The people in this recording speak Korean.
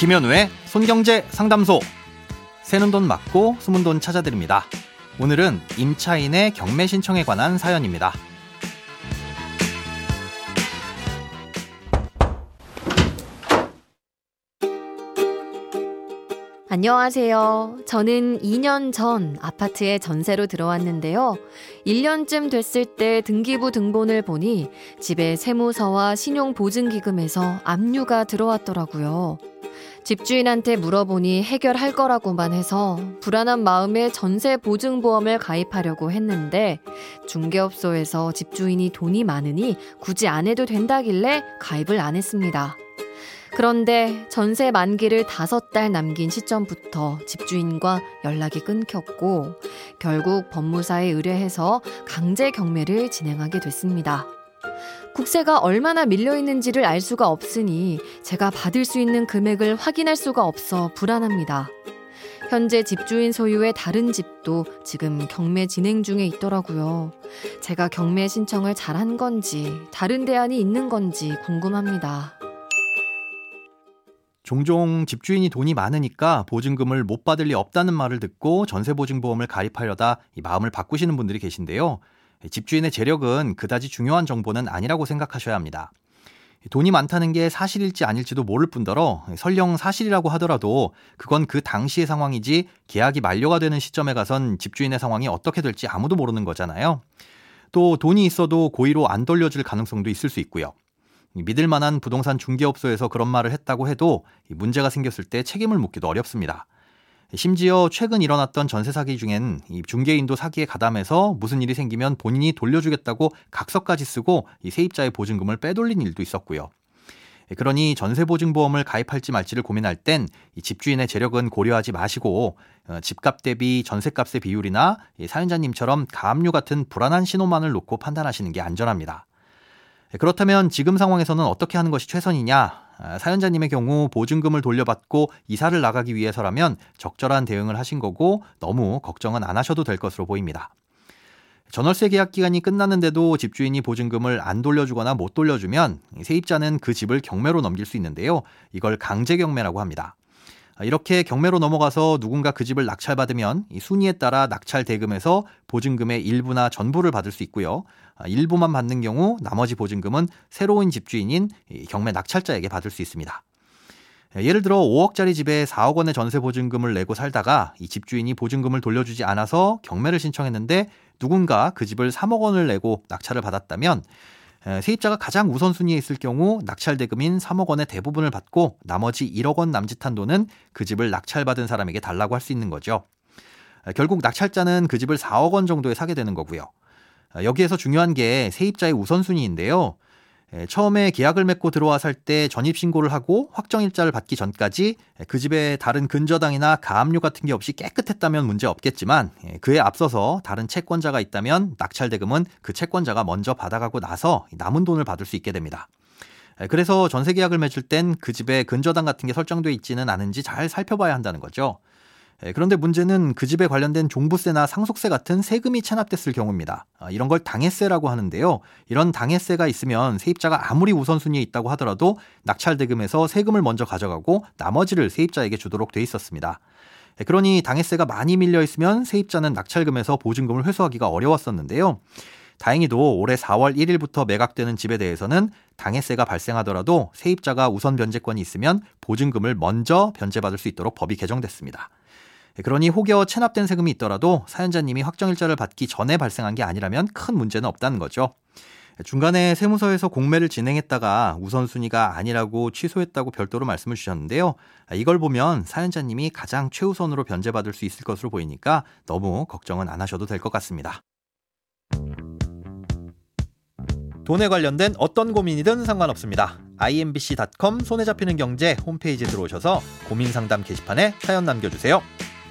김현우의 손경제 상담소. 새는 돈 맞고 숨은 돈 찾아드립니다. 오늘은 임차인의 경매 신청에 관한 사연입니다. 안녕하세요. 저는 2년 전 아파트에 전세로 들어왔는데요. 1년쯤 됐을 때 등기부 등본을 보니 집에 세무서와 신용보증기금에서 압류가 들어왔더라고요. 집주인한테 물어보니 해결할 거라고만 해서 불안한 마음에 전세 보증보험을 가입하려고 했는데 중개업소에서 집주인이 돈이 많으니 굳이 안 해도 된다길래 가입을 안 했습니다. 그런데 전세 만기를 다섯 달 남긴 시점부터 집주인과 연락이 끊겼고 결국 법무사에 의뢰해서 강제 경매를 진행하게 됐습니다. 국세가 얼마나 밀려 있는지를 알 수가 없으니 제가 받을 수 있는 금액을 확인할 수가 없어 불안합니다. 현재 집주인 소유의 다른 집도 지금 경매 진행 중에 있더라고요. 제가 경매 신청을 잘한 건지 다른 대안이 있는 건지 궁금합니다. 종종 집주인이 돈이 많으니까 보증금을 못 받을 리 없다는 말을 듣고 전세보증보험을 가입하려다 마음을 바꾸시는 분들이 계신데요. 집주인의 재력은 그다지 중요한 정보는 아니라고 생각하셔야 합니다. 돈이 많다는 게 사실일지 아닐지도 모를 뿐더러 설령 사실이라고 하더라도 그건 그 당시의 상황이지 계약이 만료가 되는 시점에 가선 집주인의 상황이 어떻게 될지 아무도 모르는 거잖아요. 또 돈이 있어도 고의로 안 돌려줄 가능성도 있을 수 있고요. 믿을 만한 부동산 중개업소에서 그런 말을 했다고 해도 문제가 생겼을 때 책임을 묻기도 어렵습니다. 심지어 최근 일어났던 전세 사기 중엔 중개인도 사기에 가담해서 무슨 일이 생기면 본인이 돌려주겠다고 각서까지 쓰고 세입자의 보증금을 빼돌린 일도 있었고요. 그러니 전세보증보험을 가입할지 말지를 고민할 땐 집주인의 재력은 고려하지 마시고 어, 집값 대비 전세값의 비율이나 사연자님처럼 가압류 같은 불안한 신호만을 놓고 판단하시는 게 안전합니다. 그렇다면 지금 상황에서는 어떻게 하는 것이 최선이냐? 아, 사연자님의 경우 보증금을 돌려받고 이사를 나가기 위해서라면 적절한 대응을 하신 거고 너무 걱정은 안 하셔도 될 것으로 보입니다. 전월세 계약 기간이 끝났는데도 집주인이 보증금을 안 돌려주거나 못 돌려주면 세입자는 그 집을 경매로 넘길 수 있는데요. 이걸 강제 경매라고 합니다. 아, 이렇게 경매로 넘어가서 누군가 그 집을 낙찰받으면 이 순위에 따라 낙찰 대금에서 보증금의 일부나 전부를 받을 수 있고요. 아, 일부만 받는 경우 나머지 보증금은 새로운 집주인인 경매 낙찰자에게 받을 수 있습니다. 예를 들어 5억짜리 집에 4억 원의 전세 보증금을 내고 살다가 이 집주인이 보증금을 돌려주지 않아서 경매를 신청했는데 누군가 그 집을 3억 원을 내고 낙찰을 받았다면 세입자가 가장 우선순위에 있을 경우 낙찰 대금인 3억 원의 대부분을 받고 나머지 1억 원 남짓한 돈은 그 집을 낙찰받은 사람에게 달라고 할 수 있는 거죠. 결국 낙찰자는 그 집을 4억 원 정도에 사게 되는 거고요. 여기에서 중요한 게 세입자의 우선순위인데요. 예, 처음에 계약을 맺고 들어와 살 때 전입 신고를 하고 확정 일자를 받기 전까지 그 집에 다른 근저당이나 가압류 같은 게 없이 깨끗했다면 문제 없겠지만 예, 그에 앞서서 다른 채권자가 있다면 낙찰대금은 그 채권자가 먼저 받아가고 나서 남은 돈을 받을 수 있게 됩니다. 예, 그래서 전세 계약을 맺을 땐 그 집에 근저당 같은 게 설정돼 있지는 않은지 잘 살펴봐야 한다는 거죠. 예, 그런데 문제는 그 집에 관련된 종부세나 상속세 같은 세금이 체납됐을 경우입니다. 아, 이런 걸 당해세라고 하는데요. 이런 당해세가 있으면 세입자가 아무리 우선순위에 있다고 하더라도 낙찰대금에서 세금을 먼저 가져가고 나머지를 세입자에게 주도록 돼 있었습니다. 예, 그러니 당해세가 많이 밀려 있으면 세입자는 낙찰금에서 보증금을 회수하기가 어려웠었는데요. 다행히도 올해 4월 1일부터 매각되는 집에 대해서는 당해세가 발생하더라도 세입자가 우선 변제권이 있으면 보증금을 먼저 변제받을 수 있도록 법이 개정됐습니다. 네, 그러니 혹여 체납된 세금이 있더라도 사연자님이 확정일자를 받기 전에 발생한 게 아니라면 큰 문제는 없다는 거죠. 중간에 세무서에서 공매를 진행했다가 우선순위가 아니라고 취소했다고 별도로 말씀을 주셨는데요. 이걸 보면 사연자님이 가장 최우선으로 변제받을 수 있을 것으로 보이니까 너무 걱정은 안 하셔도 될 것 같습니다. 돈에 관련된 어떤 고민이든 상관없습니다. imbc.com 손에 잡히는 경제 홈페이지 들어오셔서 고민 상담 게시판에 사연 남겨주세요.